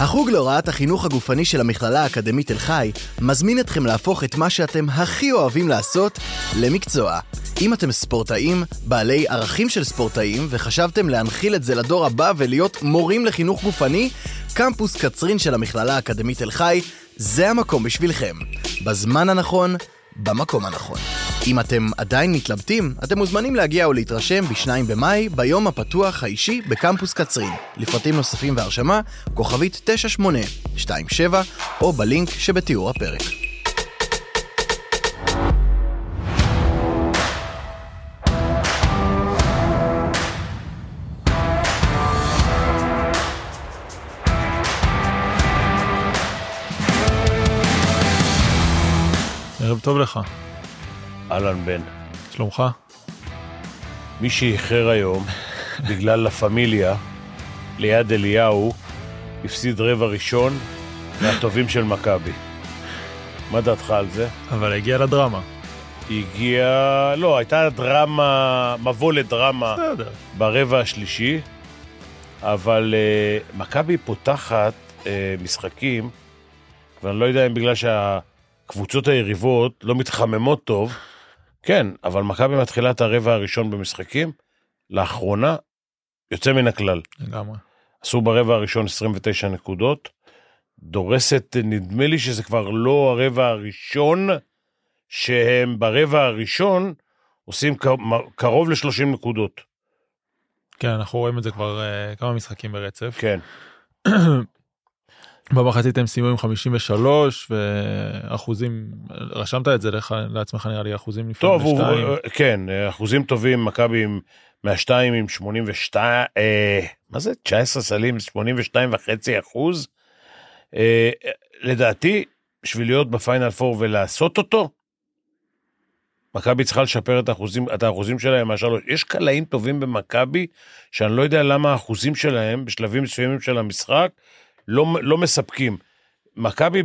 החוג להוראת החינוך הגופני של המכללה האקדמית תל חי מזמין אתכם להפוך את מה שאתם הכי אוהבים לעשות למקצוע. אם אתם ספורטאים, בעלי ערכים של ספורטאים, וחשבתם להנחיל את זה לדור הבא ולהיות מורים לחינוך גופני, קמפוס קצרין של המכללה האקדמית תל חי זה המקום בשבילכם. בזמן הנכון, במקום הנכון. אם אתם עדיין מתלבטים, אתם מוזמנים להגיע או להתרשם ב-2 במאי, ביום הפתוח האישי בקמפוס קצרין. לפרטים נוספים והרשמה, כוכבית 9827, או בלינק שבתיאור הפרק. ערב טוב לך, אהלן בן. שלומך? מי שאיחר היום, בגלל לה פמיליה, ליד אליהו, הפסיד רבע ראשון מהטובים של מכבי. מה דעתך על זה? אבל הגיע לדרמה. הגיע... לא, הייתה דרמה, מבוא לדרמה בסדר. ברבע השלישי, אבל uh, מכבי פותחת uh, משחקים, ואני לא יודע אם בגלל שהקבוצות היריבות לא מתחממות טוב, כן, אבל מכבי מתחילה את הרבע הראשון במשחקים, לאחרונה, יוצא מן הכלל. לגמרי. עשו ברבע הראשון 29 נקודות, דורסת, נדמה לי שזה כבר לא הרבע הראשון, שהם ברבע הראשון עושים קרוב ל-30 נקודות. כן, אנחנו רואים את זה כבר uh, כמה משחקים ברצף. כן. במחצית הם סיימו עם 53 ואחוזים, רשמת את זה לך, לעצמך נראה לי אחוזים טוב, הוא, בשתיים. כן, אחוזים טובים, מכבי עם- מהשתיים עם 82, אה, מה זה? 19 סלים, 82 וחצי אחוז. אה, לדעתי, בשביל להיות בפיינל פור ולעשות אותו, מכבי צריכה לשפר את האחוזים, את האחוזים שלהם מהשלוש. יש קלעים טובים במכבי, שאני לא יודע למה האחוזים שלהם, בשלבים מסוימים של המשחק, לא, לא מספקים. מכבי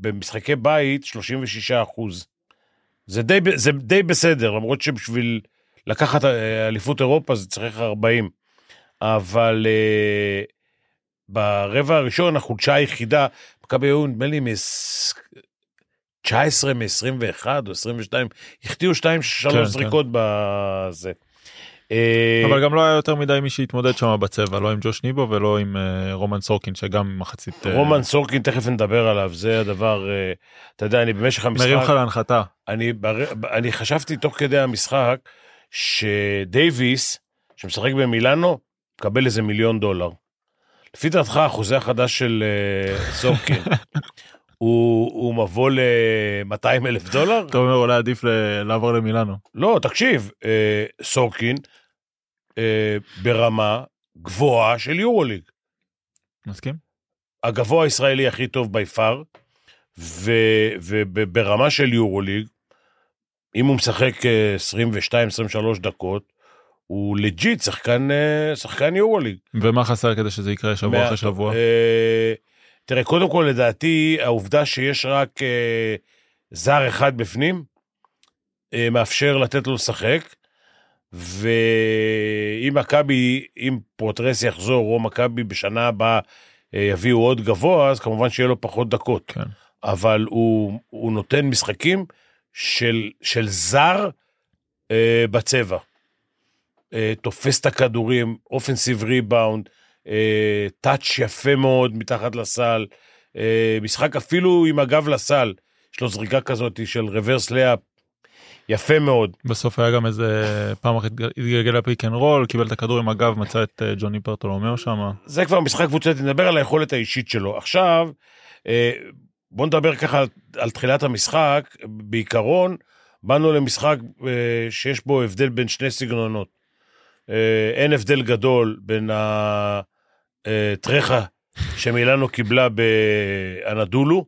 במשחקי בית, 36 אחוז. זה די, זה די בסדר, למרות שבשביל לקחת אה, אליפות אירופה זה צריך 40. אבל אה, ברבע הראשון, החולשה היחידה, מכבי היו נדמה לי מ-19 מ-21 או 22, החטיאו 2-3 כן, כן. זריקות בזה. אה, אבל גם לא היה יותר מדי מי שהתמודד שם בצבע, לא עם ג'וש ניבו ולא עם אה, רומן סורקין שגם מחצית אה, רומן סורקין, תכף נדבר עליו, זה הדבר, אתה יודע, אני במשך המשחק... מרים לך להנחתה. אני. אני חשבתי תוך כדי המשחק שדייוויס, שמשחק במילאנו, מקבל איזה מיליון דולר. לפי דעתך, החוזה החדש של סורקין, הוא, הוא מבוא ל-200 אלף דולר? אתה אומר אולי עדיף לעבור למילאנו. לא, תקשיב, אה, סורקין אה, ברמה גבוהה של יורוליג. מסכים? הגבוה הישראלי הכי טוב by far, וברמה של יורוליג, אם הוא משחק אה, 22-23 דקות, הוא legit שחקן, אה, שחקן יורוליג. ומה חסר כדי שזה יקרה שבוע מה- אחרי שבוע? אה, תראה, קודם כל, לדעתי, העובדה שיש רק אה, זר אחד בפנים, אה, מאפשר לתת לו לשחק, ואם מכבי, אם פויתרס יחזור, או מכבי בשנה הבאה אה, יביאו עוד גבוה, אז כמובן שיהיה לו פחות דקות. כן. אבל הוא, הוא נותן משחקים של, של זר אה, בצבע. אה, תופס את הכדורים, offensive rebound, אה, touch יפה מאוד מתחת לסל, אה, משחק אפילו עם הגב לסל, יש לו זריקה כזאת של reverse layup, יפה מאוד. בסוף היה גם איזה פעם אחת התגלגל ל pick and roll, קיבל את הכדור עם הגב, מצא את אה, ג'ון דיברתולומיאו שם. זה כבר משחק קבוצתי, נדבר על היכולת האישית שלו. עכשיו, אה, בוא נדבר ככה על, על תחילת המשחק. בעיקרון, באנו למשחק אה, שיש בו הבדל בין שני סגנונות. אין הבדל גדול בין הטרחה שמילאנו קיבלה באנדולו.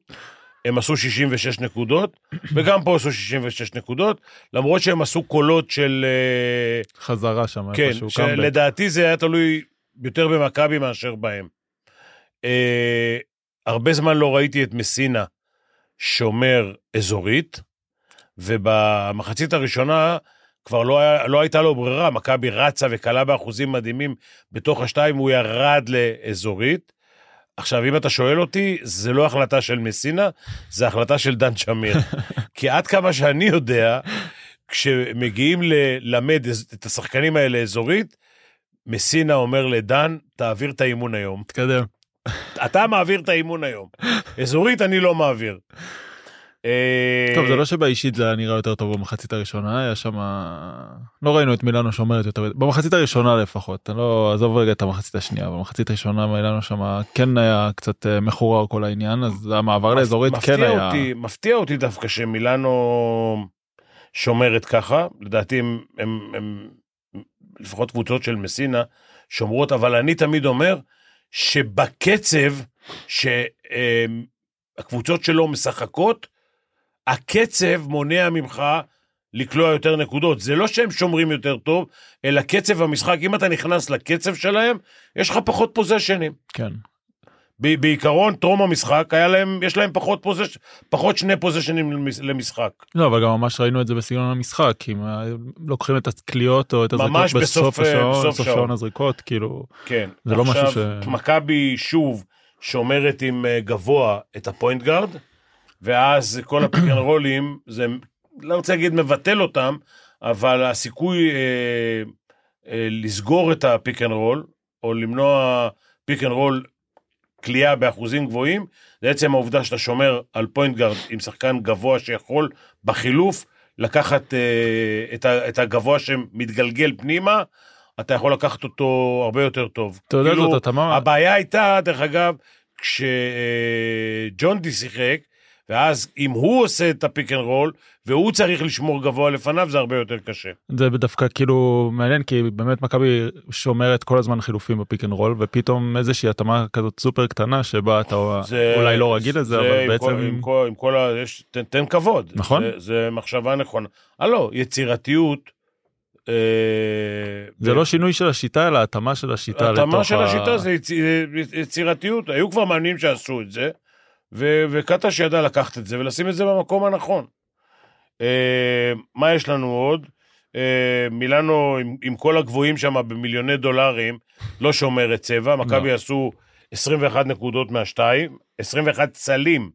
הם עשו 66 נקודות, וגם פה עשו 66 נקודות, למרות שהם עשו קולות של... אה, חזרה שם כן, איפשהו, קאמבק. שלדעתי זה היה תלוי יותר במכבי מאשר בהם. אה, הרבה זמן לא ראיתי את מסינה שומר אזורית, ובמחצית הראשונה כבר לא, היה, לא הייתה לו ברירה, מכבי רצה וכלה באחוזים מדהימים בתוך השתיים, הוא ירד לאזורית, עכשיו, אם אתה שואל אותי, זה לא החלטה של מסינה, זה החלטה של דן שמיר. כי עד כמה שאני יודע, כשמגיעים ללמד את השחקנים האלה אזורית, מסינה אומר לדן, תעביר את האימון היום. תקדם. אתה מעביר את האימון היום. אזורית אני לא מעביר. אה, טוב זה לא שבאישית זה היה נראה יותר טוב במחצית הראשונה היה שם לא ראינו את מילאנו שומרת יותר במחצית הראשונה לפחות אני לא עזוב רגע את המחצית השנייה במחצית הראשונה מילאנו שם כן היה קצת אה, מחורר כל העניין אז המעבר לאזורית כן היה מפתיע אותי דווקא שמילאנו שומרת ככה לדעתי הם, הם, הם לפחות קבוצות של מסינה שומרות אבל אני תמיד אומר שבקצב שהקבוצות שלו משחקות הקצב מונע ממך לקלוע יותר נקודות. זה לא שהם שומרים יותר טוב, אלא קצב המשחק, אם אתה נכנס לקצב שלהם, יש לך פחות פוזיישנים. כן. בעיקרון, טרום המשחק, היה להם, יש להם פחות פוזיישן, פחות שני פוזיישנים למשחק. לא, אבל גם ממש ראינו את זה בסגנון המשחק, אם לוקחים את הקליעות או את הזריקות בסוף אה, השעון, בסוף שעון הזריקות, כאילו, כן. זה לא משהו ש... עכשיו, מכבי שוב שומרת עם אה, גבוה את ה point guard, ואז כל ה pick and roll ים, זה, לא רוצה להגיד מבטל אותם, אבל הסיכוי אה, אה, לסגור את ה pick and roll, או למנוע pick and roll כליאה באחוזים גבוהים, זה עצם העובדה שאתה שומר על point guard עם שחקן גבוה שיכול בחילוף לקחת אה, את, ה, את הגבוה שמתגלגל פנימה, אתה יכול לקחת אותו הרבה יותר טוב. אתה יודע כאילו, זאת, אתה מה... הבעיה הייתה, דרך אגב, כשג'ון די שיחק, ואז אם הוא עושה את ה pick and roll והוא צריך לשמור גבוה לפניו זה הרבה יותר קשה. זה דווקא כאילו מעניין כי באמת מכבי שומרת כל הזמן חילופים ב pick and roll ופתאום איזושהי התאמה כזאת סופר קטנה שבה אתה זה, אולי לא רגיל לזה אבל עם בעצם כל, עם כל, עם כל ה... יש, תן, תן כבוד נכון זה, זה מחשבה נכונה. הלו יצירתיות. אה, זה ו... לא שינוי של השיטה אלא התאמה של השיטה התאמה של ה... השיטה זה יצ... יצירתיות היו כבר מאמנים שעשו את זה. ו- וקטש ידע לקחת את זה ולשים את זה במקום הנכון. אה, מה יש לנו עוד? אה, מילאנו עם, עם כל הגבוהים שם במיליוני דולרים, לא שומרת צבע, לא. מכבי עשו 21 נקודות מהשתיים, 21 צלים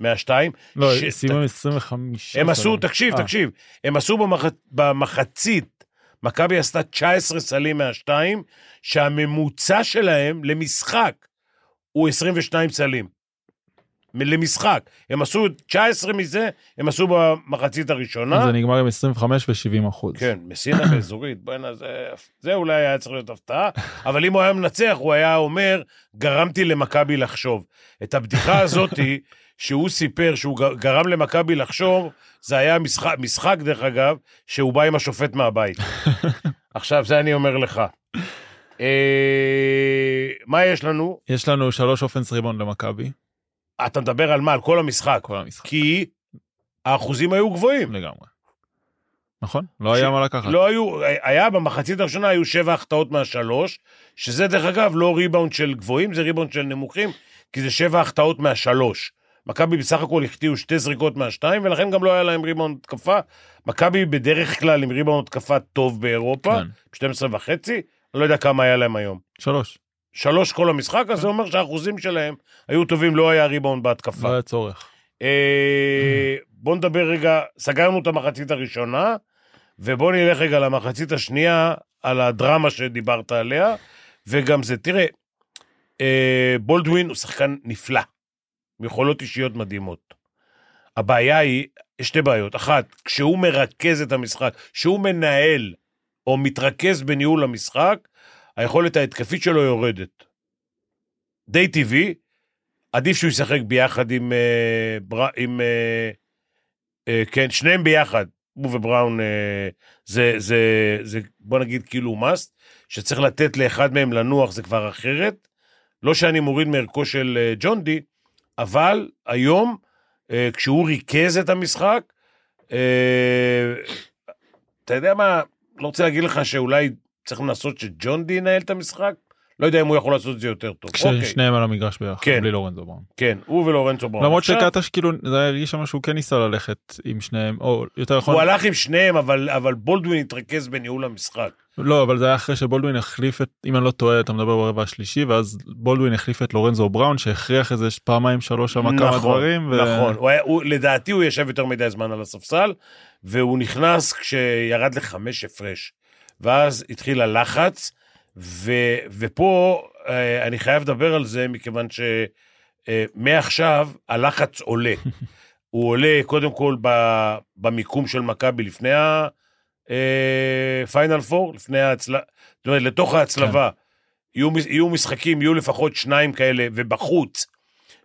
מהשתיים. לא, ש... סיימו 25. הם עשו, תקשיב, 아. אה. תקשיב, הם עשו במח... במחצית, מכבי עשתה 19 סלים מהשתיים, שהממוצע שלהם למשחק הוא 22 צלים. למשחק. הם עשו 19 מזה, הם עשו במחצית הראשונה. זה נגמר עם 25 ו-70 אחוז. כן, מסינה באזורית, בוא'נה, זה, זה אולי היה צריך להיות הפתעה, אבל אם הוא היה מנצח, הוא היה אומר, גרמתי למכבי לחשוב. את הבדיחה הזאתי, שהוא סיפר שהוא גרם למכבי לחשוב, זה היה משחק, משחק, דרך אגב, שהוא בא עם השופט מהבית. עכשיו, זה אני אומר לך. אה, מה יש לנו? יש לנו שלוש אופנס ריבון למכבי. אתה מדבר על מה? על כל המשחק. כל המשחק. כי האחוזים היו גבוהים. לגמרי. נכון? לא היה מה לקחת. לא היו, היה במחצית הראשונה היו שבע החטאות מהשלוש, שזה דרך אגב לא ריבאונד של גבוהים, זה ריבאונד של נמוכים, כי זה שבע החטאות מהשלוש. מכבי בסך הכל החטיאו שתי זריקות מהשתיים, ולכן גם לא היה להם ריבאונד התקפה. מכבי בדרך כלל עם ריבאונד התקפה טוב באירופה, כן. 12 וחצי, אני לא יודע כמה היה להם היום. שלוש. שלוש כל המשחק, אז זה אומר שהאחוזים שלהם היו טובים, לא היה ריבאונד בהתקפה. לא היה צורך. אה, בוא נדבר רגע, סגרנו את המחצית הראשונה, ובוא נלך רגע למחצית השנייה, על הדרמה שדיברת עליה, וגם זה, תראה, אה, בולדווין הוא שחקן נפלא, יכולות אישיות מדהימות. הבעיה היא, יש שתי בעיות. אחת, כשהוא מרכז את המשחק, כשהוא מנהל או מתרכז בניהול המשחק, היכולת ההתקפית שלו יורדת. די טבעי, עדיף שהוא ישחק ביחד עם... אה, עם אה, אה, כן, שניהם ביחד, הוא ובראון, זה, זה, זה, בוא נגיד כאילו must, שצריך לתת לאחד מהם לנוח זה כבר אחרת. לא שאני מוריד מערכו של ג'ון די, אבל היום, כשהוא ריכז את המשחק, אתה יודע מה, לא רוצה להגיד לך שאולי צריך לנסות שג'ון די ינהל את המשחק? לא יודע אם הוא יכול לעשות את זה יותר טוב. אוקיי, כששניהם על המגרש ביחד, כן. בלי לורנזו בראון. כן, הוא ולורנצו בראון. למרות עכשיו, שקטש כאילו זה הרגיש שם שהוא כן ניסה ללכת עם שניהם או יותר נכון הוא הלך עם שניהם, אבל אבל בולדווין התרכז בניהול המשחק. לא אבל זה היה אחרי שבולדווין החליף את אם אני לא טועה אתה מדבר ברבע השלישי ואז בולדווין החליף את לורנזו בראון שהכריח איזה פעמיים שלוש שם כמה דברים. ו- נכון, הוא היה, הוא, לדעתי הוא ישב יותר מדי זמן על הספסל, והוא נכנס שירד לחמש הפרש. ואז התחיל הלחץ, ו, ופה אה, אני חייב לדבר על זה, מכיוון שמעכשיו הלחץ עולה. הוא עולה קודם כל ב- במיקום של מכבי לפני הפיינל פור, לפני ההצלבה, זאת אומרת, לתוך ההצלבה. יהיו, מש- יהיו משחקים, יהיו לפחות שניים כאלה, ובחוץ,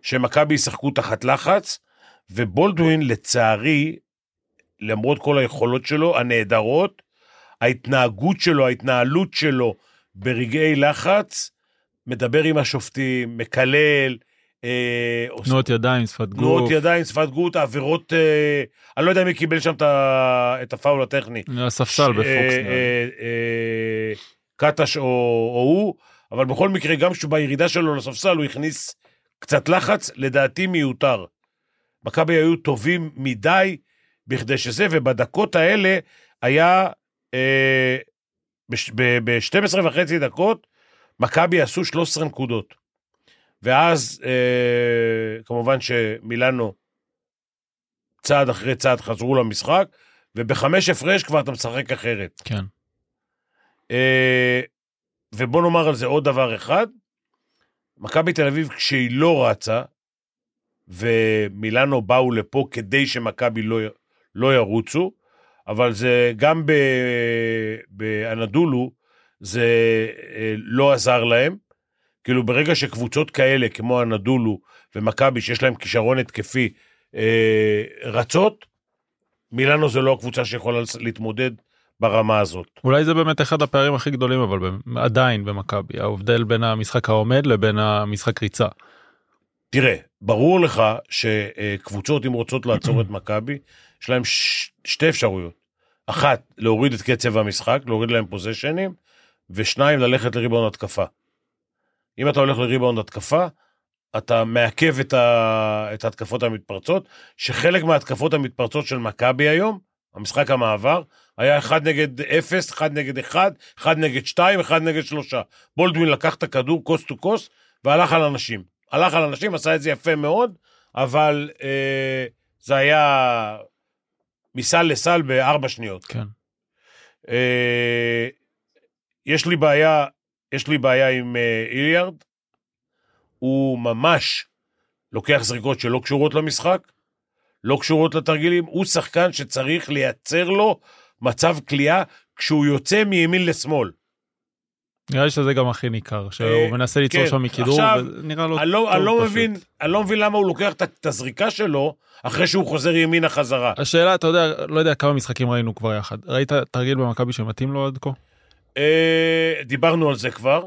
שמכבי ישחקו תחת לחץ, ובולדווין, לצערי, למרות כל היכולות שלו, הנהדרות, ההתנהגות שלו, ההתנהלות שלו ברגעי לחץ, מדבר עם השופטים, מקלל, אה, תנועות ידיים שפת גוף. תנועות ידיים, שפת גות, עבירות, אה, אני לא יודע מי קיבל שם את הפאול הטכני. הספסל בפוקס. אה, לי. אה, אה, קטש או, או הוא, אבל בכל מקרה, גם בירידה שלו לספסל, הוא הכניס קצת לחץ, לדעתי מיותר. מכבי היו טובים מדי בכדי שזה, ובדקות האלה היה, אה, ב-12 וחצי דקות, מכבי עשו 13 נקודות. ואז, אה, כמובן שמילאנו צעד אחרי צעד חזרו למשחק, ובחמש הפרש כבר אתה משחק אחרת. כן. אה, ובוא נאמר על זה עוד דבר אחד, מכבי תל אביב כשהיא לא רצה, ומילאנו באו לפה כדי שמכבי לא, לא ירוצו, אבל זה גם ב, באנדולו, זה אה, לא עזר להם. כאילו ברגע שקבוצות כאלה כמו אנדולו ומכבי, שיש להם כישרון התקפי, אה, רצות, מילאנו זה לא הקבוצה שיכולה להתמודד ברמה הזאת. אולי זה באמת אחד הפערים הכי גדולים אבל עדיין במכבי ההבדל בין המשחק העומד לבין המשחק ריצה. תראה, ברור לך שקבוצות, אם רוצות לעצור את מכבי, יש להם ש... שתי אפשרויות. אחת, להוריד את קצב המשחק, להוריד להם פוזיישנים, ושניים, ללכת לריבאונד התקפה. אם אתה הולך לריבאונד התקפה, אתה מעכב את, ה... את ההתקפות המתפרצות, שחלק מההתקפות המתפרצות של מכבי היום, המשחק המעבר, היה 1 נגד 0, 1 נגד 1, 1 נגד 2, 1 נגד 3. בולדווין לקח את הכדור קוסט טו קוסט והלך על אנשים. הלך על אנשים, עשה את זה יפה מאוד, אבל אה, זה היה מסל לסל בארבע שניות. כן. אה, יש לי בעיה, יש לי בעיה עם אה, איליארד. הוא ממש לוקח זריקות שלא קשורות למשחק, לא קשורות לתרגילים. הוא שחקן שצריך לייצר לו מצב כליאה כשהוא יוצא מימין לשמאל. נראה לי שזה גם הכי ניכר שהוא אה, מנסה ליצור כן. שם מכידור עכשיו, ונראה לו אני לא, אני לא. מבין, אני לא מבין למה הוא לוקח את- את הזריקה שלו אחרי שהוא חוזר ימינה חזרה. השאלה אתה יודע לא יודע כמה משחקים ראינו כבר יחד ראית תרגיל במכבי שמתאים לו עד כה? אה, דיברנו על זה כבר,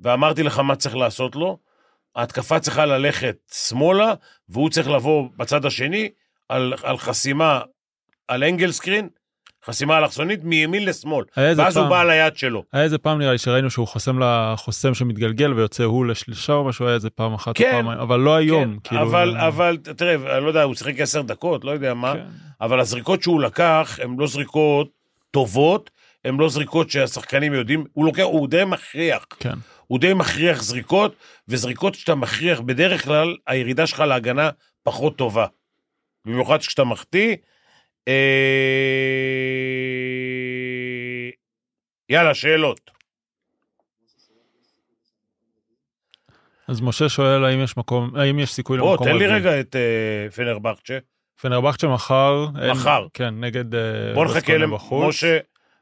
ואמרתי לך מה צריך לעשות לו. ההתקפה צריכה ללכת שמאלה, והוא צריך לבוא בצד השני על, על חסימה, על אנגל סקרין, חסימה אלכסונית מימין לשמאל. ואז הוא פעם- בא ליד שלו. היה איזה פעם נראה לי שראינו שהוא חוסם לחוסם שמתגלגל ויוצא הוא לשלישה או משהו היה איזה פעם אחת כן. או פעמיים אבל לא היום כן, כאילו אבל, אבל תראה, אני לא יודע, הוא שיחק עשר דקות, לא יודע מה, כן. אבל הזריקות שהוא לקח הן לא זריקות טובות, הן לא זריקות שהשחקנים יודעים, הוא לוקח, הוא די מכריח. כן. הוא די מכריח זריקות, וזריקות שאתה מכריח, בדרך כלל הירידה שלך להגנה פחות טובה. במיוחד כשאתה מחטיא. אה... יאללה, שאלות. אז משה שואל האם יש מקום האם יש סיכוי בוא, למקום תן לי רביעי. רגע את אה, פנרבכצ'ה. פנרבכצ'ה מחר אין- מחר. כן נגד אה, בוא נחכה בחוץ.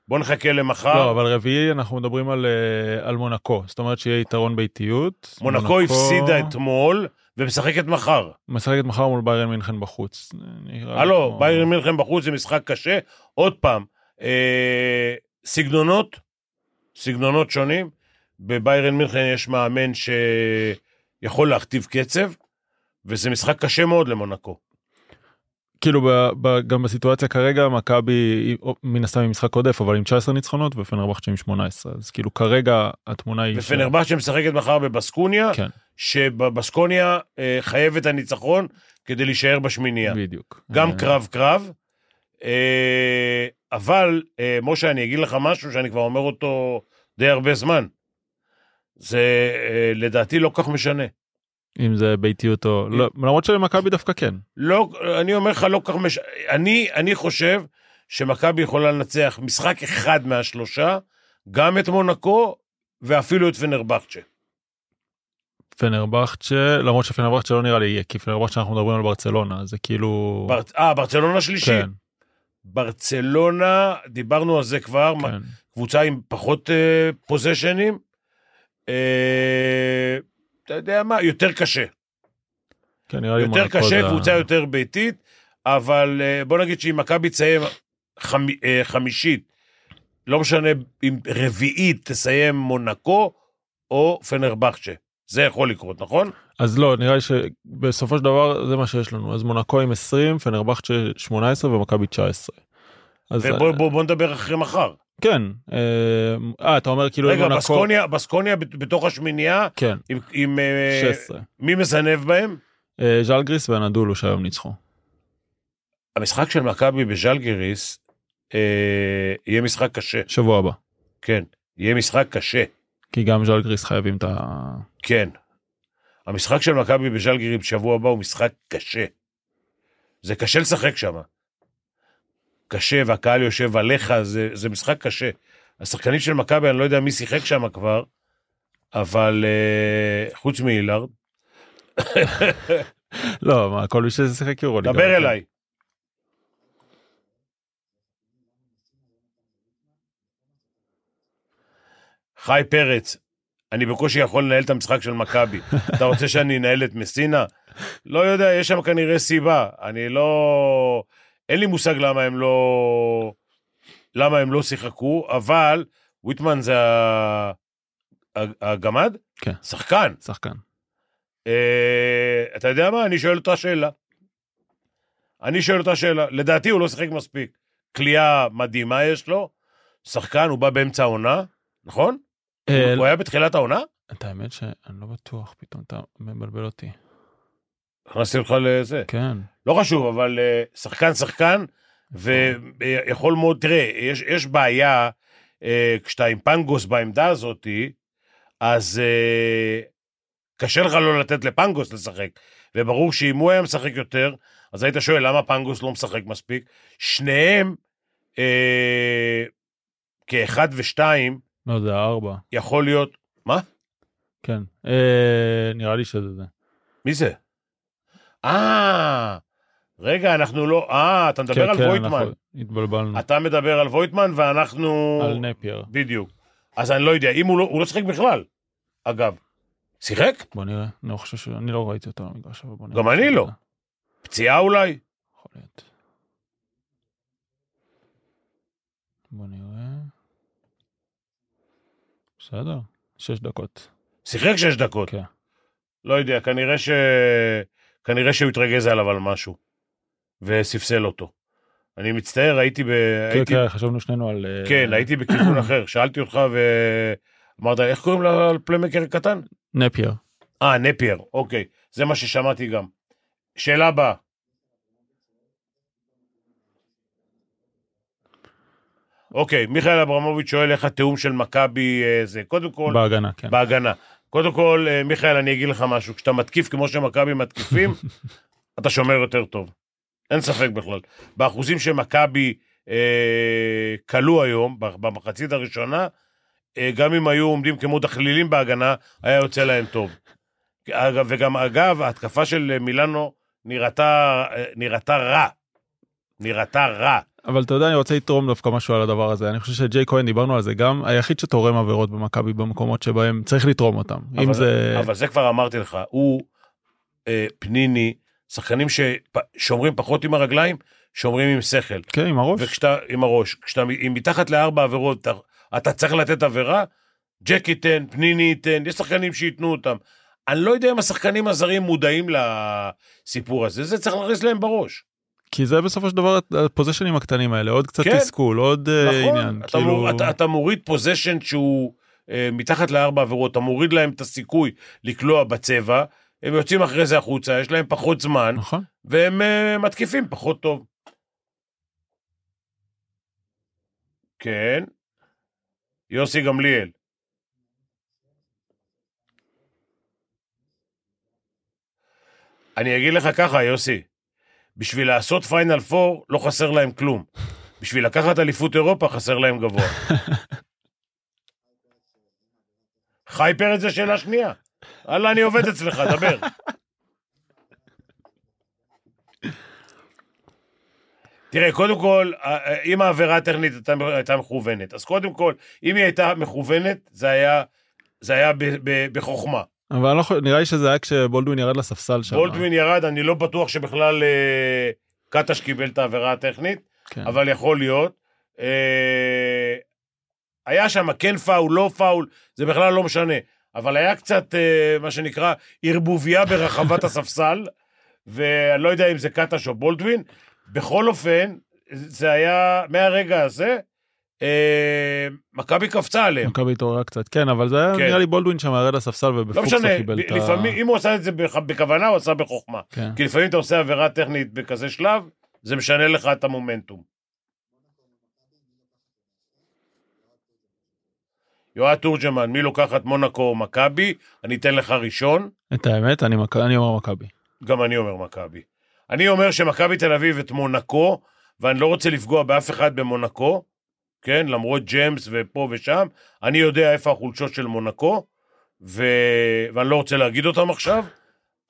בוא נחכה למחר. לא אבל רביעי אנחנו מדברים על אה, על מונקו זאת אומרת שיהיה יתרון באיטיות מונקו הפסידה אתמול, ומשחקת מחר. משחקת מחר מול ביירן מינכן בחוץ. הלו, כמו- ביירן מינכן בחוץ זה משחק קשה. עוד פעם, אה, סגנונות, סגנונות שונים. בביירן מינכן יש מאמן שיכול להכתיב קצב, וזה משחק קשה מאוד למונקו. כאילו ב, ב, גם בסיטואציה כרגע מכבי מן הסתם עם משחק עודף אבל עם 19 ניצחונות ופנרבכצ'ה עם 18 אז כאילו כרגע התמונה היא. ש- ופנרבכצ'ה משחקת מחר בבסקוניה, כן שבבסקוניה אה, חייבת הניצחון כדי להישאר בשמינייה. בדיוק. גם אה, קרב קרב. אה, אבל, אה, משה, אני אגיד לך משהו שאני כבר אומר אותו די הרבה זמן. זה אה, לדעתי לא כל כך משנה. אם זה ביתיות או לא למרות שלמכבי דווקא כן. לא, אני אומר לך, לא כל כך משנה. אני, אני חושב שמכבי יכולה לנצח משחק אחד מהשלושה, גם את מונקו ואפילו את פנרבכצ'ה. פנרבכצ'ה למרות שפנרבכצ'ה לא נראה לי יהיה כי פנרבכצ'ה אנחנו מדברים על ברצלונה זה כאילו. בר- אה, ברצלונה שלישי? כן, ברצלונה, דיברנו על זה כבר, כן. קבוצה עם פחות אה, פוזיישנים. אה, אתה יודע מה, יותר קשה. כן, נראה לי יותר קשה, זה- קבוצה יותר ביתית, אבל אה, בוא נגיד שאם מכבי תסיים חמ, אה, חמישית, לא משנה אם רביעית תסיים מונקו או פנרבכצ'ה. זה יכול לקרות, נכון? אז לא נראה לי שבסופו של דבר זה מה שיש לנו אז מונקו עם 20 פנרבכצ'ה 18 ומכבי 19. אז ובוא בוא, בוא נדבר אחרי מחר. כן אה, אה אתה אומר כאילו רגע, מונקו- בסקוניה, בסקוניה בת- בתוך השמינייה, כן עם, עם אה, 16 מי מזנב בהם? אה, ז'לגריס ואנדולו שהיום ניצחו. המשחק של מכבי בז'לגיריס אה, יהיה משחק קשה. שבוע הבא כן, יהיה משחק קשה. כי גם ז'לגריס חייבים את ה... כן. המשחק של מכבי בז'לגירי בשבוע הבא הוא משחק קשה. זה קשה לשחק שם. קשה והקהל יושב עליך, זה, זה משחק קשה. השחקנים של מכבי, אני לא יודע מי שיחק שם כבר, אבל uh, חוץ מהילארד, לא מה כל מי ששיחק יורוליגה. דבר אליי. חי פרץ, אני בקושי יכול לנהל את המשחק של מכבי. אתה רוצה שאני אנהל את מסינה? לא יודע, יש שם כנראה סיבה. אני לא... אין לי מושג למה הם לא... למה הם לא שיחקו, אבל וויטמן זה הגמד? כן. שחקן. שחקן. אה, אתה יודע מה? אני שואל אותה שאלה. אני שואל אותה שאלה. לדעתי הוא לא שיחק מספיק. כליאה מדהימה יש לו, שחקן, הוא בא באמצע העונה, נכון? אה, הוא היה בתחילת העונה? את האמת שאני לא בטוח פתאום אתה מבלבל אותי. הכנסתי אותך לזה. כן. לא חשוב, אבל אה, שחקן שחקן, ויכול מאוד, תראה, יש, יש בעיה, אה, כשאתה עם פנגוס בעמדה הזאתי, אז קשה לך לא לתת לפנגוס לשחק. וברור שאם הוא היה משחק יותר, אז היית שואל למה פנגוס לא משחק מספיק. שניהם, אה, כאחד ושתיים, לא זה הארבע. יכול להיות... מה? כן. אה, נראה לי שזה זה. מי זה? אה, רגע, אנחנו לא... אה, אתה מדבר כן, על כן, וויטמן. אנחנו התבלבלנו. אתה מדבר על וויטמן ואנחנו... על נפייר. בדיוק. אז אני לא יודע, אם הוא לא, הוא לא שיחק בכלל, אגב. שיחק? בוא נראה. אני לא חושב ש... אני לא ראיתי אותו במגרש אבל בוא נראה. גם אני לא. פציעה אולי? יכול להיות. בוא נראה. בסדר. שש דקות. שיחק שש דקות. כן. לא יודע, כנראה ש... כנראה שהוא התרגז עליו על משהו. וספסל אותו. אני מצטער, הייתי ב... כן, הייתי... כן, חשבנו שנינו על... אה, כן, הייתי בכיוון אחר. שאלתי אותך ואמרת, איך קוראים לפליימקר הקטן? נפייר. אה, נפייר, אוקיי. זה מה ששמעתי גם. שאלה הבאה. אוקיי, מיכאל אברמוביץ' שואל איך התיאום של מכבי אה, זה. קודם כל, בהגנה, כן. בהגנה. קודם כל, אה, מיכאל, אני אגיד לך משהו. כשאתה מתקיף כמו שמכבי מתקיפים, אתה שומר יותר טוב. אין ספק בכלל. באחוזים שמכבי אה, כלו היום, במחצית הראשונה, אה, גם אם היו עומדים כמו דחלילים בהגנה, היה יוצא להם טוב. וגם, אגב, ההתקפה של מילאנו נראתה, אה, נראתה רע. נראתה רע. אבל אתה יודע, אני רוצה לתרום דווקא משהו על הדבר הזה. אני חושב שג'יי כהן, דיברנו על זה גם, היחיד שתורם עבירות במכבי במקומות שבהם צריך לתרום אותם. אם אבל- זה... אבל זה כבר אמרתי לך, הוא, אה, פניני, שחקנים ששומרים פחות עם הרגליים, שומרים עם שכל. כן, עם הראש. וכשאתה, עם הראש, כשאתה עם מתחת לארבע עבירות, אתה, אתה צריך לתת עבירה, ג'ק ייתן, פניני ייתן, יש שחקנים שייתנו אותם. אני לא יודע אם השחקנים הזרים מודעים לסיפור הזה, זה צריך להכניס להם בראש. כי זה בסופו של דבר הפוזיישנים הקטנים האלה, עוד קצת כן. תסכול, עוד אה, נכון, עניין. אתה, כאילו, מור, אתה, אתה מוריד פוזיישן שהוא אה, מתחת לארבע עבירות, אתה מוריד להם את הסיכוי לקלוע בצבע, הם יוצאים אחרי זה החוצה, יש להם פחות זמן, נכון. והם אה, מתקיפים פחות טוב. כן. יוסי גמליאל. אני אגיד לך ככה, יוסי, בשביל לעשות פיינל פור לא חסר להם כלום. בשביל לקחת אליפות אירופה חסר להם גבוה. חי פרץ זה שאלה שנייה. הלאה, אני עובד אצלך, דבר. תראה, קודם כל, אם העבירה הטכנית הייתה מכוונת, אז קודם כל, אם היא הייתה מכוונת, זה היה, זה היה ב, ב, בחוכמה. אבל אני לא יכול- נראה לי שזה היה כשבולדווין ירד לספסל שם. בולדווין ירד, אני לא בטוח שבכלל אה, קטש קיבל את העבירה הטכנית, כן. אבל יכול להיות. אה, היה שם כן פאול, לא פאול, זה בכלל לא משנה. אבל היה קצת, אה, מה שנקרא, ערבוביה ברחבת הספסל, ואני לא יודע אם זה קטש או בולדווין. בכל אופן, זה היה, מהרגע הזה, מכבי קפצה עליהם. מכבי התעוררה קצת, כן, אבל זה היה כן. נראה לי בולדווין שם ירד לספסל לא ובפוקסה משנה, קיבל את ה... לפעמים, אם הוא עשה את זה בכ- בכוונה, הוא עשה בחוכמה. כן. כי לפעמים אתה עושה עבירה טכנית בכזה שלב, זה משנה לך את המומנטום. יועד תורג'מן, מי לוקחת מונקו או מכבי? אני אתן לך ראשון, את האמת, אני מכ- אני אומר מכבי. גם אני אומר מכבי. אני אומר שמכבי תל אביב את מונקו, ואני לא רוצה לפגוע באף אחד במונקו, כן, למרות ג'יימס ופה ושם, אני יודע איפה החולשות של מונקו, ו... ואני לא רוצה להגיד אותם עכשיו,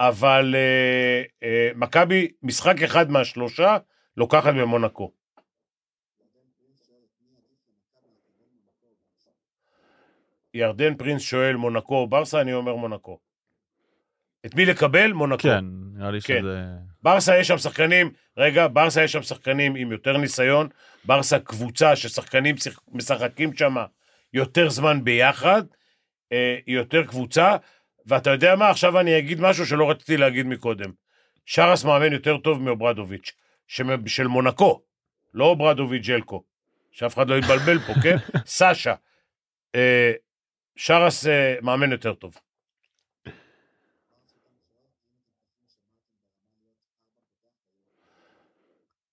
אבל אה, אה, מכבי, משחק אחד מהשלושה, לוקחת במונקו. ירדן פרינס שואל מונקו או ברסה, אני אומר מונקו. את מי לקבל? מונקו. כן, נראה לי כן. שזה... ברסה יש שם שחקנים, רגע, ברסה יש שם שחקנים עם יותר ניסיון, ברסה קבוצה ששחקנים משחקים שם יותר זמן ביחד, אה, היא יותר קבוצה, ואתה יודע מה, עכשיו אני אגיד משהו שלא רציתי להגיד מקודם. שרס מאמן יותר טוב מאוברדוביץ', של מונקו, לא אוברדוביץ' ג'לקו, שאף אחד לא יתבלבל פה, כן? סאשה. אה, שרס אה, מאמן יותר טוב.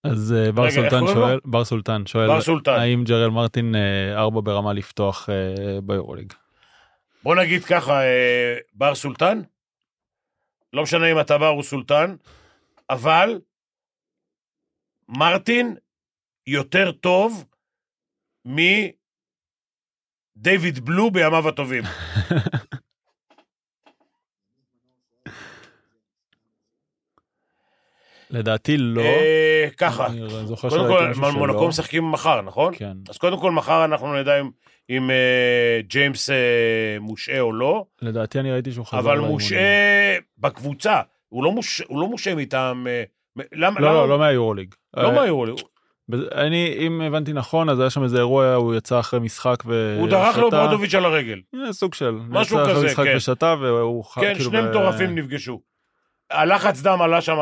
אז אה, בר סולטן? שואל, בר סולטן שואל, בר סולטן. האם ג'רל מרטין אה, ארבע ברמה לפתוח אה, ביורוליג? בוא נגיד ככה, בר סולטן, לא משנה אם אתה בר או סולטן, אבל מרטין יותר טוב מדייוויד בלו בימיו הטובים. לדעתי לא. אה, ככה, קודם כל. מונקו משחקים מחר, נכון? כן. אז קודם כל, מחר אנחנו נדע אם- אם אה, ג'יימס אה, מושעה או לא, לדעתי אני ראיתי שהוא חזר אבל לאימונים. מושעה בקבוצה, הוא לא מושעה- הוא לא מושעה מטעם... אה, למה? לא, למה- לא, לא מהיורוליג. לא אה, מהיורו, בז- אני, אם הבנתי נכון, אז היה שם איזה אירוע, הוא יצא אחרי משחק ו... הוא דרך לו. ברדוביץ' על הרגל. אה, סוג של. משהו יצא אחרי כזה, משחק כן. ושתה והוא... כן, כאילו שני מטורפים נפגשו. הלחץ דם עלה שם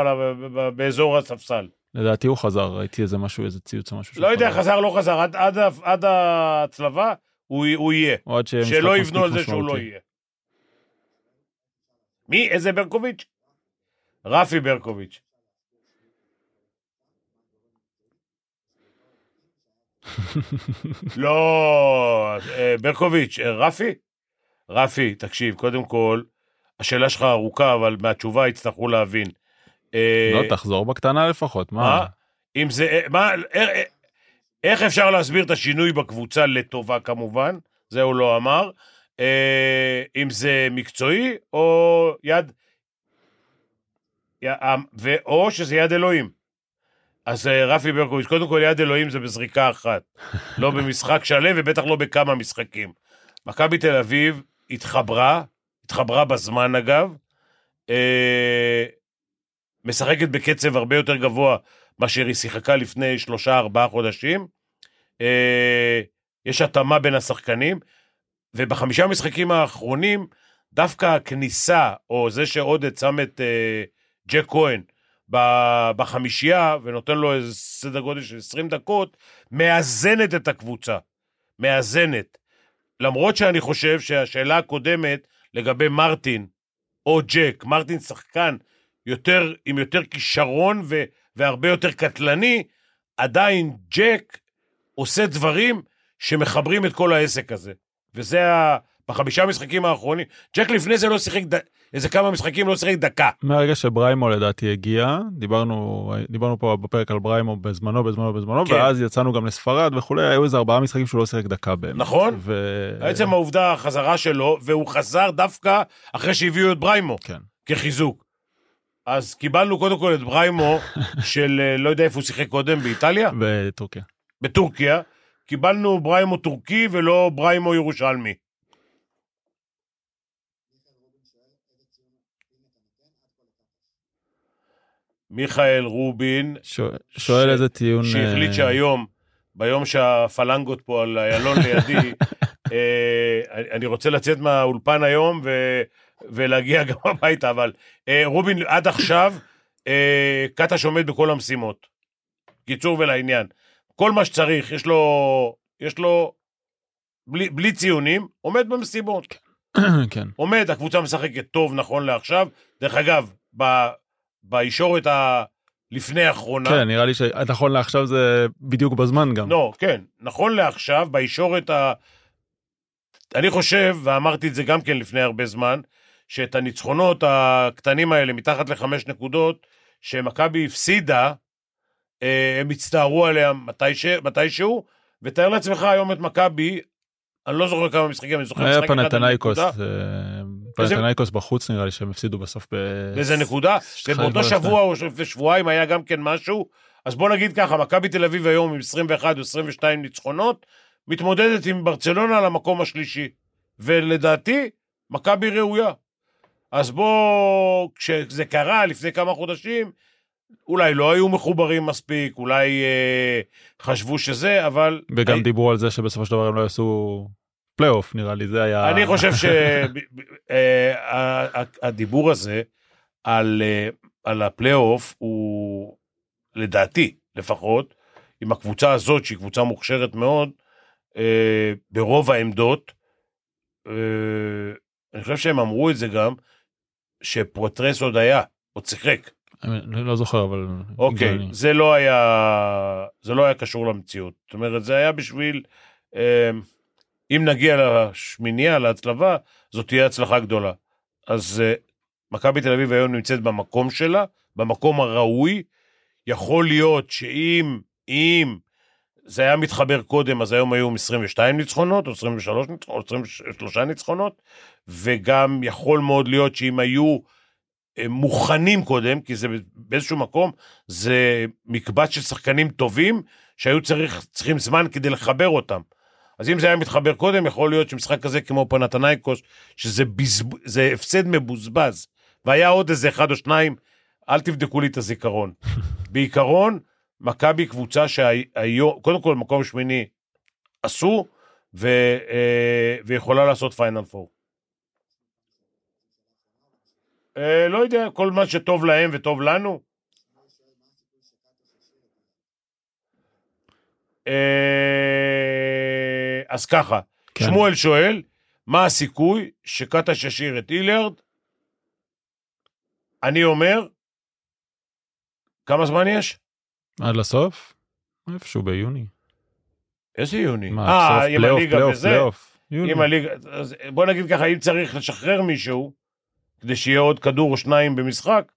באזור הספסל. לדעתי הוא חזר, ראיתי איזה משהו, איזה ציוץ או משהו. לא יודע, חזר, לא חזר, עד- עד עד ההצלבה הוא הוא יהיה. או עד שלא יבנו על זה שהוא לא. יהיה. מי? איזה ברקוביץ'? רפי ברקוביץ'. לא, אה, ברקוביץ', אה, רפי? רפי, תקשיב, קודם כל, השאלה שלך ארוכה, אבל מהתשובה יצטרכו להבין. אה, לא, תחזור בקטנה לפחות, מה? אם זה, אה, מה, איך, אה, איך אפשר להסביר את השינוי בקבוצה לטובה כמובן, זה הוא לא אמר, אה, אם זה מקצועי או יד, אה, ו- או שזה יד אלוהים. אז אה, רפי ברקוביץ', קודם כל יד אלוהים זה בזריקה אחת, לא במשחק שלם ובטח לא בכמה משחקים. מכבי תל אביב התחברה, התחברה בזמן אגב, אה, משחקת בקצב הרבה יותר גבוה מאשר היא שיחקה לפני שלושה ארבעה חודשים. אה, יש התאמה בין השחקנים, ובחמישה משחקים האחרונים, דווקא הכניסה, או זה שעודד שם את אה, ג'ק כהן בחמישייה, ונותן לו איזה סדר גודל של 20 דקות, מאזנת את הקבוצה. מאזנת. למרות שאני חושב שהשאלה הקודמת לגבי מרטין או ג'ק, מרטין שחקן יותר, עם יותר כישרון ו, והרבה יותר קטלני, עדיין ג'ק עושה דברים שמחברים את כל העסק הזה. וזה ה... בחמישה משחקים האחרונים, ג'ק לפני זה לא שיחק, ד... איזה כמה משחקים לא שיחק דקה. מהרגע שבריימו לדעתי הגיע, דיברנו, דיברנו פה בפרק על בריימו בזמנו, בזמנו, בזמנו, כן. ואז יצאנו גם לספרד וכולי, היו איזה ארבעה משחקים שהוא לא שיחק דקה באמת. נכון. ו... עצם העובדה, החזרה שלו, והוא חזר דווקא אחרי שהביאו את בריימו, כן. כחיזוק. אז קיבלנו קודם כל את בריימו של, אה, לא יודע איפה הוא שיחק קודם, באיטליה? בטורקיה. בטורקיה. קיבלנו בריימו טורקי ולא בריימו ירושלמי. מיכאל רובין, שואל, שואל ש- איזה טיעון... שהחליט אה, שהיום, ביום שהפלנגות פה על איילון לידי, אה, אני- רוצה לצאת מהאולפן היום ו, ולהגיע גם הביתה, אבל אה, רובין עד עכשיו, אה, קטש עומד בכל המשימות. קיצור ולעניין. כל מה שצריך, יש לו, יש לו, בלי, בלי ציונים, עומד במשימות. כן. עומד, הקבוצה משחקת טוב נכון לעכשיו. דרך אגב, ב, בישורת ה... לפני האחרונה, כן, נראה לי שנכון לעכשיו זה בדיוק בזמן גם. לא, כן. נכון לעכשיו, בישורת ה... אני חושב, ואמרתי את זה גם כן לפני הרבה זמן, שאת הניצחונות הקטנים האלה, מתחת לחמש נקודות, שמכבי הפסידה, אה, הם הצטערו עליה. מתישהו, ותאר לעצמך היום את מכבי, אני לא זוכר כמה משחקים, אני זוכר היה משחק אחד על פנתנייקוס. אה, פנתנייקוס בחוץ נראה לי שהם הפסידו בסוף ב... באיזה נקודה, ובאותו ולא שתיים. שבוע או שבועיים היה גם כן משהו, אז בוא נגיד ככה, מכבי תל אביב היום עם 21 או 22 ניצחונות, מתמודדת עם ברצלונה על המקום השלישי, ולדעתי, מכבי ראויה. אז בוא, כשזה קרה לפני כמה חודשים, אולי לא היו מחוברים מספיק, אולי אה, חשבו שזה, אבל... וגם הי- דיברו על זה שבסופו של דבר הם לא יעשו פלייאוף נראה לי זה היה אני חושב שהדיבור הזה על, אה, על הפלייאוף הוא, לדעתי לפחות, עם הקבוצה הזאת, שהיא קבוצה מוכשרת מאוד, אה, ברוב העמדות, אה, אני חושב שהם אמרו את זה גם, שפויתרס עוד היה, עוד שיחק. אני לא זוכר אבל אוקיי, הגיוני. זה לא היה, זה לא היה קשור למציאות. זאת אומרת, זה היה בשביל, אה, אם נגיע לשמינייה, להצלבה, זאת תהיה הצלחה גדולה. אז אה, מכבי תל אביב היום נמצאת במקום שלה, במקום הראוי. יכול להיות שאם, אם זה היה מתחבר קודם, אז היום היו 22 ניצחונות, או 23 ניצחונות, או 23 ניצחונות, וגם יכול מאוד להיות שאם היו אה, מוכנים קודם, כי זה באיזשהו מקום, זה מקבץ של שחקנים טובים, שהיו צריך, צריכים זמן כדי לחבר אותם. אז אם זה היה מתחבר קודם, יכול להיות שמשחק כזה כמו פנתנייקוס, שזה בזב... זה הפסד מבוזבז, והיה עוד איזה אחד או שניים, אל תבדקו לי את הזיכרון. בעיקרון, מכבי קבוצה שהיום, קודם כל מקום שמיני עשו, ו, אה, ויכולה לעשות פיינל פור. אה, לא יודע, כל מה שטוב להם וטוב לנו. אה, אז ככה, כן. שמואל שואל, מה הסיכוי שקטש ישאיר את אילרד? אני אומר, כמה זמן יש? עד לסוף? איפשהו ביוני. איזה יוני? אה, עם הליגה וזה? פלייאוף. יוני. בוא נגיד ככה, אם צריך לשחרר מישהו, כדי שיהיה עוד כדור או שניים במשחק,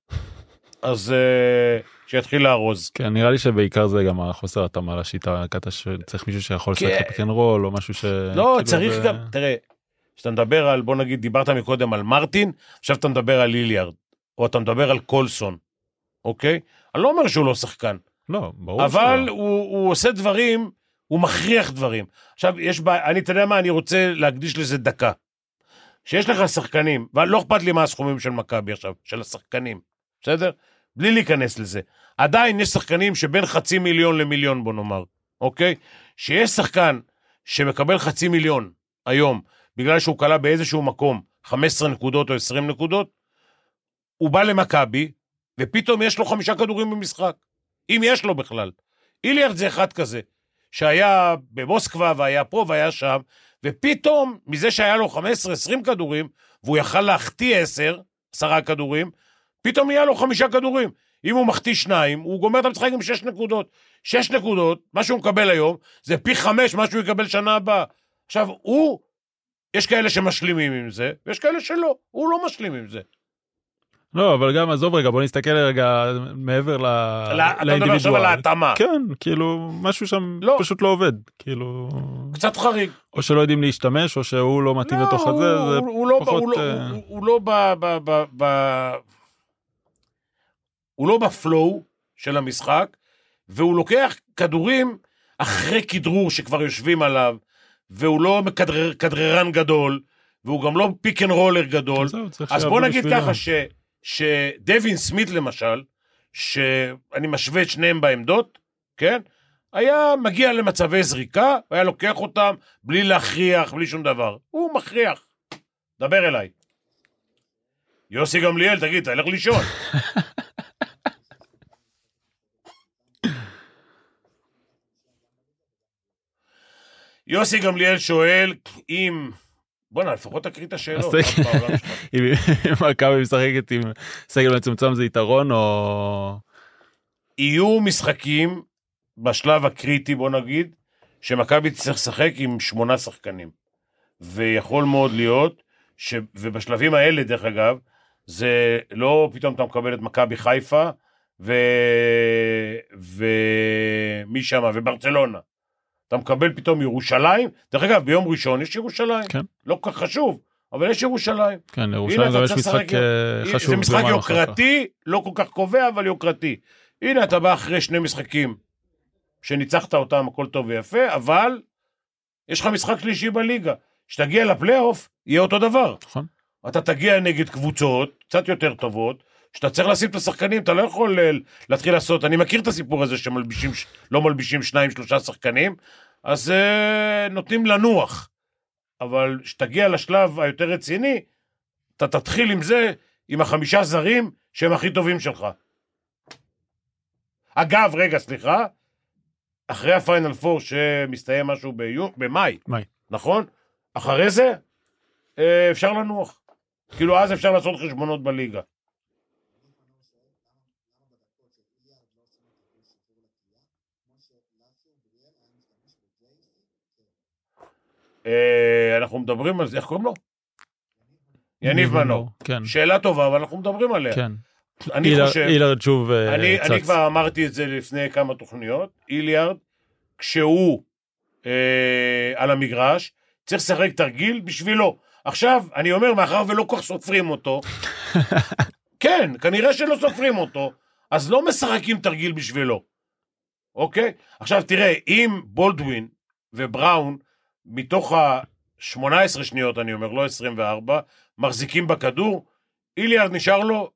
אז uh, שיתחיל לארוז. כן, נראה לי שבעיקר זה גם החוסר התאמה לשיטה, קטע שצריך מישהו שיכול לשחק כן. פקן רול או משהו ש... לא, כאילו צריך זה- גם, תראה, כשאתה מדבר על, בוא נגיד, דיברת מקודם על מרטין, עכשיו אתה מדבר על ליליארד, או אתה מדבר על קולסון, אוקיי? אני לא אומר שהוא לא שחקן, לא, ברור אבל שלא. הוא, הוא עושה דברים, הוא מכריח דברים. עכשיו, יש בעיה, אני, אתה יודע מה, אני רוצה להקדיש לזה דקה. שיש לך שחקנים, ולא אכפת לי מה הסכומים של מכבי עכשיו, של השחקנים, בסדר? בלי להיכנס לזה. עדיין יש שחקנים שבין חצי מיליון למיליון, בוא נאמר, אוקיי? שיש שחקן שמקבל חצי מיליון היום, בגלל שהוא כלה באיזשהו מקום 15 נקודות או 20 נקודות, הוא בא למכבי, ופתאום יש לו חמישה כדורים במשחק. אם יש לו בכלל. איליארד זה אחד כזה, שהיה במוסקבה והיה פה והיה שם, ופתאום, מזה שהיה לו 15-20 כדורים, והוא יכל להחטיא 10, 10 כדורים, פתאום יהיה לו חמישה כדורים. אם הוא מחטיא שניים, הוא גומר את המשחק עם שש נקודות. שש נקודות, מה שהוא מקבל היום, זה פי חמש מה שהוא יקבל שנה הבאה. עכשיו, הוא, יש כאלה שמשלימים עם זה, ויש כאלה שלא, הוא לא משלים עם זה. לא, אבל גם עזוב רגע, בוא נסתכל רגע מעבר ל... לא, אתה מדבר עכשיו על ההתאמה. כן, כאילו, משהו שם לא. פשוט לא עובד. כאילו... קצת חריג. או שלא יודעים להשתמש, או שהוא לא מתאים לא, לתוך הוא- הזה, זה הוא- הוא לא פחות... הוא לא- אה, הוא- הוא לא ב... ב- ב- ב- הוא לא ב flow של המשחק, והוא לוקח כדורים אחרי כדרור שכבר יושבים עליו, והוא לא מכדרר- כדררן גדול, והוא גם לא pick and roller גדול. זהו, אז בוא נגיד. ככה, ש, שדווין סמית למשל, שאני משווה את שניהם בעמדות, כן? היה מגיע למצבי זריקה, היה לוקח אותם בלי להכריח, בלי שום דבר. הוא מכריח. דבר אליי. יוסי גמליאל, תגיד, תלך לישון. יוסי גמליאל שואל אם... בואנה, לפחות תקריא את השאלות. שלך? אם מכבי משחקת עם סגל מצומצם זה יתרון או... יהיו משחקים בשלב הקריטי, בוא נגיד, שמכבי תצטרך לשחק עם שמונה שחקנים. ויכול מאוד להיות, ש... ובשלבים האלה, דרך אגב, זה לא פתאום אתה מקבל את מכבי חיפה, ו... ומי שמה, וברצלונה. אתה מקבל פתאום ירושלים, דרך אגב, ביום ראשון יש ירושלים. כן. לא כל כך חשוב, אבל יש ירושלים. כן, לירושלים גם יש משחק אה, חשוב. זה משחק. יוקרתי, לא כל כך קובע, אבל יוקרתי. הנה, אתה בא אחרי שני משחקים שניצחת אותם, הכל טוב ויפה, אבל יש לך משחק שלישי בליגה. כשתגיע לפלייאוף, יהיה אותו דבר. נכון. אתה תגיע נגד קבוצות קצת יותר טובות, שאתה צריך לשים את השחקנים, אתה לא יכול אה, להתחיל לעשות, אני מכיר את הסיפור הזה שמלבישים, לא מלבישים שניים, שלושה שחקנים, אז אה, נותנים לנוח. אבל כשתגיע לשלב היותר רציני, אתה תתחיל עם זה, עם החמישה זרים שהם הכי טובים שלך. אגב, רגע, סליחה, אחרי הפיינל פור שמסתיים משהו ביו, במאי, מאי. נכון? אחרי זה, אה, אפשר לנוח. כאילו, אז אפשר לעשות חשבונות בליגה. אנחנו מדברים על זה, איך קוראים לו? יניב מנור. כן, שאלה טובה, אבל אנחנו מדברים עליה. כן. אני אילר- חושב, אילרד שוב אה, אני, אני צץ. כבר אמרתי את זה לפני כמה תוכניות, איליארד, כשהוא אה, על המגרש, צריך לשחק תרגיל בשבילו. עכשיו, אני אומר, מאחר ולא כל כך סופרים אותו, כן, כנראה שלא סופרים אותו, אז לא משחקים תרגיל בשבילו, אוקיי? עכשיו תראה, אם בולדווין ובראון, מתוך ה-18 שניות, אני אומר, לא 24, מחזיקים בכדור, איליארד נשאר לו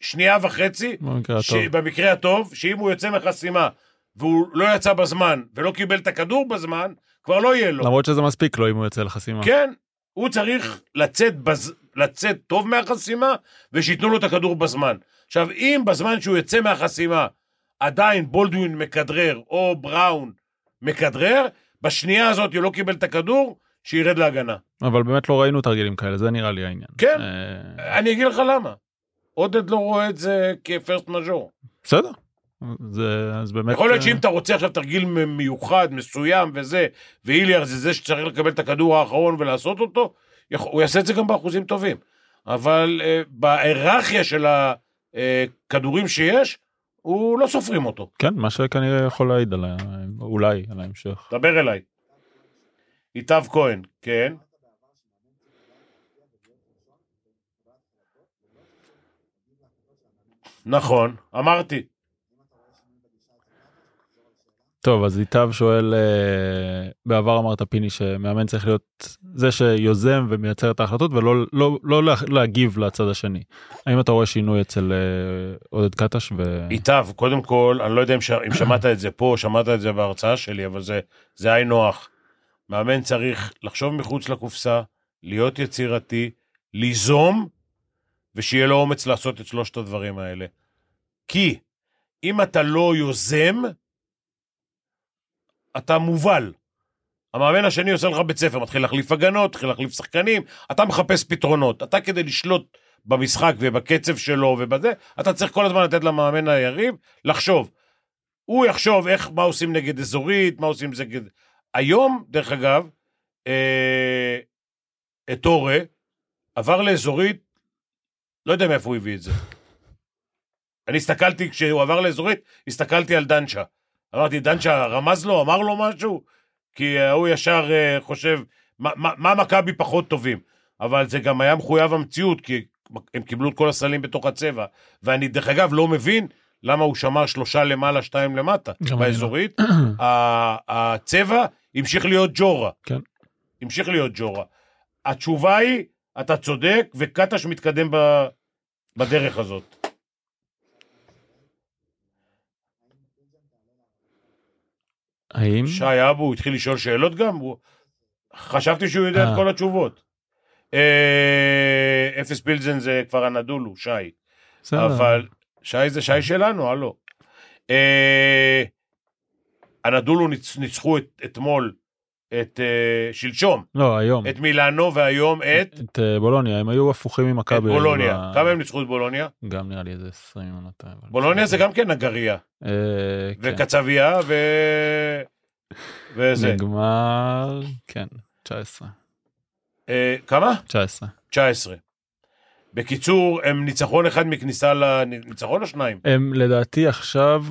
שנייה וחצי, במקרה ש... הטוב. במקרה הטוב, שאם הוא יוצא מחסימה והוא לא יצא בזמן ולא קיבל את הכדור בזמן, כבר לא יהיה לו. למרות שזה מספיק לו אם הוא יוצא לחסימה. כן, הוא צריך לצאת, בז... לצאת טוב מהחסימה ושייתנו לו את הכדור בזמן. עכשיו, אם בזמן שהוא יוצא מהחסימה עדיין בולדווין מכדרר או בראון מכדרר, בשנייה הזאת הוא לא קיבל את הכדור, שירד להגנה. אבל באמת לא ראינו תרגילים כאלה, זה נראה לי העניין. כן. אה, אני אגיד לך למה. עודד לא רואה את זה כפרסט מז'ור. בסדר. זה אז באמת... יכול להיות אה, שאם אתה רוצה עכשיו תרגיל מיוחד, מסוים וזה, ואיליאר זה זה שצריך לקבל את הכדור האחרון ולעשות אותו, הוא יעשה את זה גם באחוזים טובים. אבל uh, בהיררכיה של הכדורים שיש, הוא לא סופרים אותו. כן, מה שכנראה יכול להעיד על ה... אולי על ההמשך. דבר אליי. איתב כהן, כן. נכון, אמרתי. טוב, אז איתב שואל, אה, בעבר אמרת פיני שמאמן צריך להיות זה שיוזם ומייצר את ההחלטות ולא לא, לא לה- להגיב לצד השני. האם אתה רואה שינוי אצל אה, עודד קטש ו... איתב, קודם כל, אני לא יודע אם, ש... אם שמעת את זה פה שמעת את זה בהרצאה שלי, אבל זה, זה היי נוח. מאמן צריך לחשוב מחוץ לקופסה, להיות יצירתי, ליזום, ושיהיה לו אומץ לעשות את שלושת הדברים האלה. כי אם אתה לא יוזם, אתה מובל. המאמן השני עושה לך בית ספר, מתחיל להחליף הגנות, מתחיל להחליף שחקנים, אתה מחפש פתרונות. אתה כדי לשלוט במשחק ובקצב שלו ובזה, אתה צריך כל הזמן לתת למאמן היריב לחשוב. הוא יחשוב איך, מה עושים נגד אזורית, מה עושים נגד... היום, דרך אגב, אה, את אורה עבר לאזורית, לא יודע מאיפה הוא הביא את זה. אני הסתכלתי, כשהוא עבר לאזורית, הסתכלתי על דנצ'ה. אמרתי, דנצ'ה רמז לו, אמר לו משהו? כי אה, הוא ישר אה, חושב, מה- מה מכבי פחות טובים? אבל זה גם היה מחויב המציאות, כי הם קיבלו את כל הסלים בתוך הצבע. ואני, דרך אגב, לא מבין למה הוא שמר שלושה למעלה, שתיים למטה. לא. באזורית, הצבע המשיך להיות ג'ורה. כן. המשיך להיות ג'ורה. התשובה היא, אתה צודק, וקטש מתקדם ב- בדרך הזאת. האם? שי אבו הוא התחיל לשאול שאלות גם? הוא... חשבתי שהוא יודע אה. את כל התשובות. אה, אפס פילזן זה כבר הנדולו, שי. בסדר. אבל שי זה שי שלנו, הלו. אה, הנדולו ניצ- ניצחו את- אתמול, את אה, שלשום, לא, היום. את מילאנו, והיום את את אה, בולוניה, הם היו הפוכים את ממכבי. בולוניה. ב- כמה הם ניצחו את בולוניה? גם נראה לי איזה 20 אם אני לא בולוניה זה גם כן נגריה, אה, כן. וקצבייה, ו... וזה. נגמר, כן, 19. אה, כמה? 19. 19. בקיצור, הם ניצחון אחד מכניסה ל... ניצחון או שניים? הם לדעתי עכשיו,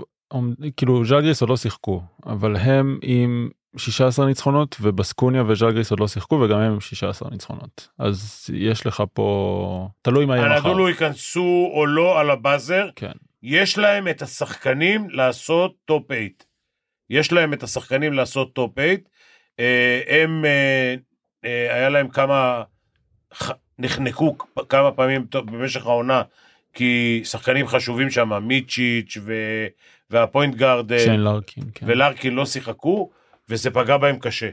כאילו ז'אגריס עוד לא שיחקו, אבל הם עם 16 ניצחונות ובסקוניה וז'אגריס עוד לא שיחקו וגם הם עם 16 ניצחונות. אז יש לך פה, תלוי מה יהיה מחר. הנדולו ייכנסו או לא על ה buzzer, כן. יש להם את השחקנים לעשות top 8. יש להם את השחקנים לעשות top 8. אה, הם, אה, אה, היה להם כמה, נחנקו כמה פעמים במשך העונה, כי שחקנים חשובים שם, מיצ'יץ' ו... וה point guard כן. ולארקין לא שיחקו, וזה פגע בהם קשה.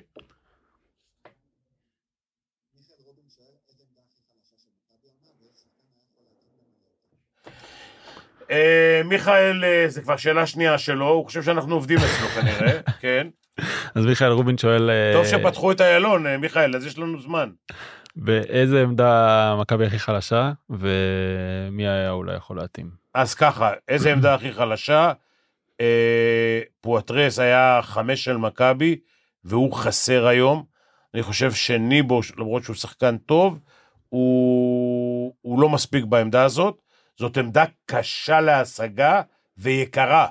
אה, מיכאל, אה, זה כבר שאלה שנייה שלו, הוא חושב שאנחנו עובדים אצלו כנראה, כן. אז מיכאל רובין שואל, אה, טוב שפתחו את איילון, מיכאל, אז יש לנו זמן. באיזה עמדה מכבי הכי חלשה ומי היה אולי יכול להתאים. אז ככה, איזה עמדה הכי חלשה? אה, פואטרס היה חמש של מכבי, והוא חסר היום. אני חושב שניבו, למרות שהוא שחקן טוב, הוא, הוא לא מספיק בעמדה הזאת. זאת עמדה קשה להשגה ויקרה.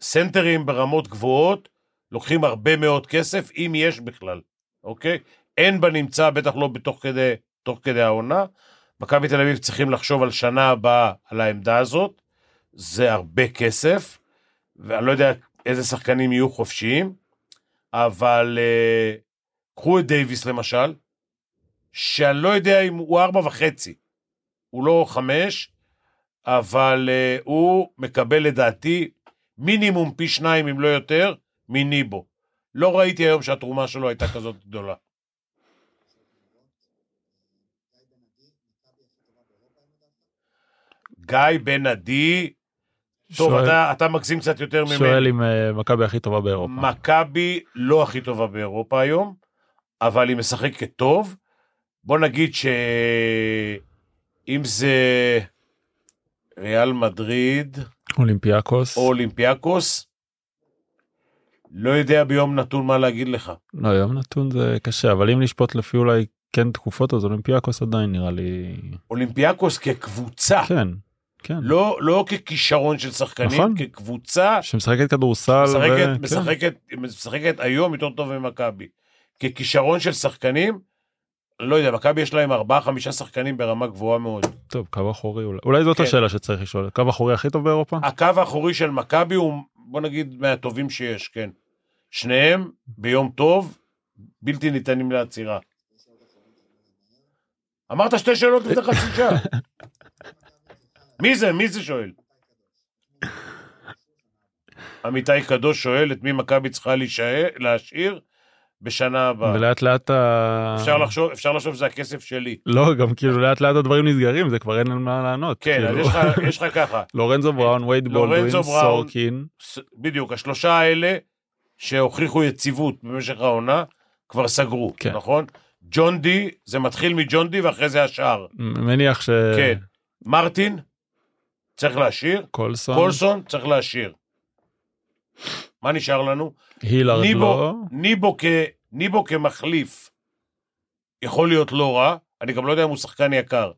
סנטרים ברמות גבוהות לוקחים הרבה מאוד כסף, אם יש בכלל, אוקיי? אין בנמצא, בטח לא בתוך כדי, תוך כדי העונה. מכבי תל אביב צריכים לחשוב על שנה הבאה על העמדה הזאת. זה הרבה כסף, ואני לא יודע איזה שחקנים יהיו חופשיים, אבל אה, קחו את דייוויס למשל, שאני לא יודע אם הוא ארבע וחצי, הוא לא חמש, אבל אה, הוא מקבל לדעתי מינימום פי שניים אם לא יותר מניבו. לא ראיתי היום שהתרומה שלו הייתה כזאת גדולה. גיא בן עדי, טוב, שואל- אתה, אתה מגזים קצת יותר ממני. שואל אם אה, מכבי הכי טובה באירופה. מכבי לא הכי טובה באירופה היום, אבל היא משחקת טוב. בוא נגיד שאם זה ריאל מדריד אולימפיאקוס. או אולימפיאקוס, לא יודע ביום נתון מה להגיד לך. לא, יום נתון זה קשה, אבל אם לשפוט לפי אולי כן תקופות, אז אולימפיאקוס עדיין נראה לי... אולימפיאקוס כקבוצה, כן, כן. לא, לא ככישרון של שחקנים, נכון. כקבוצה שמשחקת כדורסל. משחקת, ו- כן. משחקת, משחקת היום יותר טוב ממכבי. ככישרון של שחקנים, לא יודע, מכבי יש להם ארבעה חמישה שחקנים ברמה גבוהה מאוד. טוב, קו אחורי אולי. אולי זאת כן. השאלה שצריך לשאול. קו אחורי הכי טוב באירופה? הקו האחורי של מכבי הוא, בוא נגיד, מהטובים שיש, כן. שניהם ביום טוב, בלתי ניתנים לעצירה. אמרת שתי שאלות לפני חצי שעה. מי זה? מי זה שואל? עמיתי קדוש שואל את מי מכבי צריכה להישאר, להשאיר, בשנה הבאה. ולאט לאט ה... אפשר לחשוב, אפשר לחשוב שזה הכסף שלי. לא, גם כאילו לאט לאט הדברים נסגרים, זה כבר אין על מה לענות. כן, אז כאילו. יש לך- יש לך ככה, לורנזו בראון, וייד בולדווין. סורקין. בדיוק, השלושה האלה שהוכיחו יציבות במשך העונה, כבר סגרו, כן. נכון? ג'ון די, זה מתחיל מג'ון די ואחרי זה השאר. מניח ש... כן. מרטין, צריך להשאיר. קולסון. קולסון, צריך להשאיר. מה נשאר לנו? הילארד ניבו, לא. ניבו, כ, ניבו כמחליף יכול להיות לא רע, אני גם לא יודע אם הוא שחקן יקר,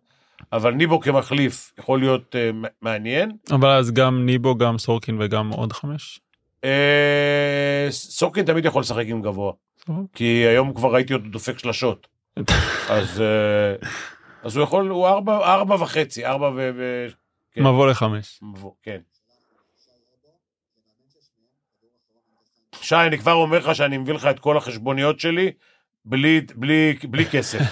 אבל ניבו כמחליף יכול להיות uh, מעניין. אבל אז גם ניבו, גם סורקין וגם עוד חמש. אה, סורקין תמיד יכול לשחק עם גבוה, אוקיי. כי היום כבר ראיתי אותו דופק שלשות. אז, אה, אז הוא יכול, הוא ארבע, ארבע וחצי, ארבע ו... ו כן. מבוא לחמש. מבוא, כן. שי, אני כבר אומר לך שאני מביא לך את כל החשבוניות שלי בלי, בלי, בלי כסף.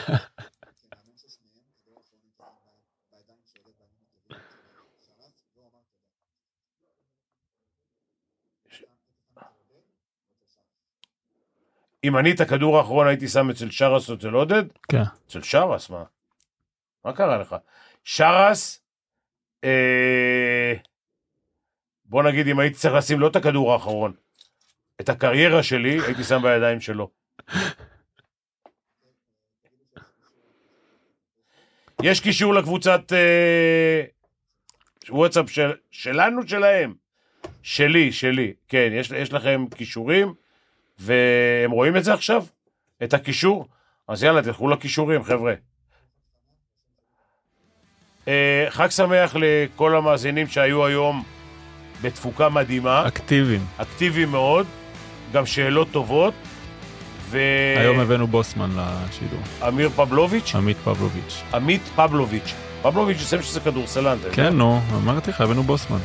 אם אני את הכדור האחרון הייתי שם אצל שרס או אצל עודד, כן. אצל שרס, מה? מה קרה לך? שרס, אה, בוא נגיד אם הייתי צריך לשים לא את הכדור האחרון, את הקריירה שלי הייתי שם בידיים שלו. יש קישור לקבוצת אה, וואטסאפ של, שלנו, שלהם? שלי, שלי. כן, יש, יש לכם קישורים, והם רואים את זה עכשיו? את הקישור? אז יאללה, תלכו לקישורים, חבר'ה. אה, חג שמח לכל המאזינים שהיו היום בתפוקה מדהימה, אקטיביים. אקטיביים מאוד, גם שאלות טובות, היום הבאנו בוסמן לשידור. ואמיר פבלוביץ', עמית פבלוביץ'. עמית פבלוביץ'. פבלוביץ', זה שם שזה כדורסלן. כן, נו, אמרתי לך, הבאנו בוסמן.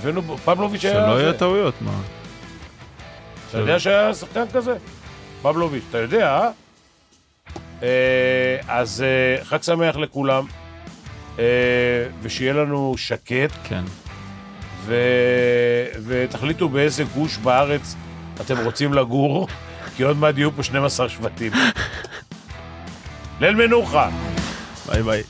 הבאנו, פבלוביץ' היה... שלא זה. יהיה טעויות, מה. אתה יודע שהיה שחקן כזה? פבלוביץ', אתה יודע, אה? אז אה, חג שמח לכולם, ושיהיה לנו שקט, כן. ו... ותחליטו באיזה גוש בארץ אתם רוצים לגור, כי עוד מעט יהיו פה 12 שבטים. ליל מנוחה. ביי ביי.